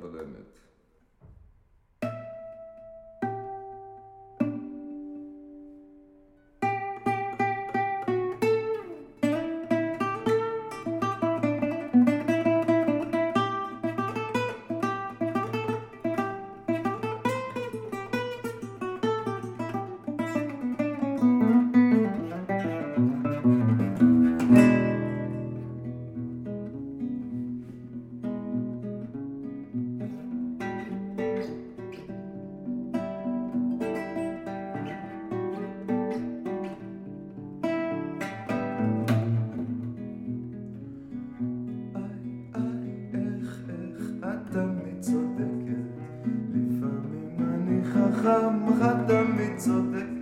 the limit. hat damit zu decken.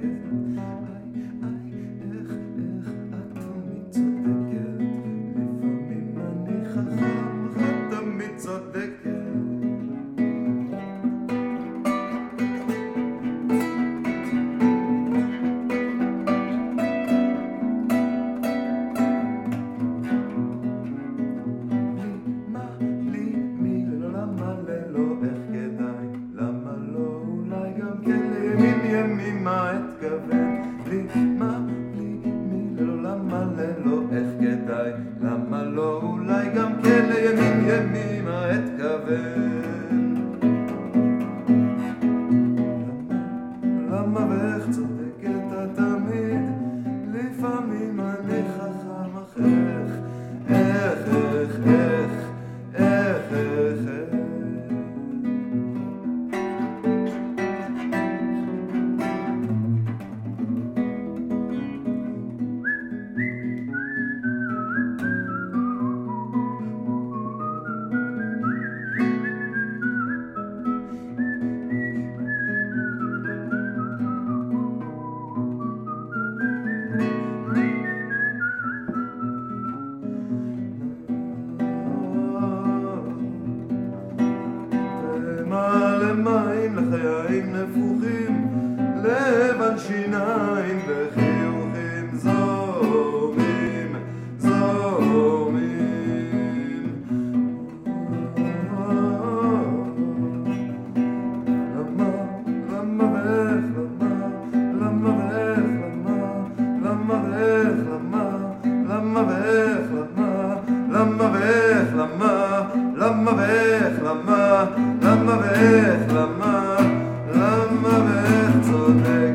בלי מה אתכוון, בלי מה, בלי מי, לא, לא למה ללא איך כדאי, למה לא אולי גם כן לימים ימימה אתכוון למים, לחיים נפוחים, לבן שיניים. Lama vez, lama, lama vez, su.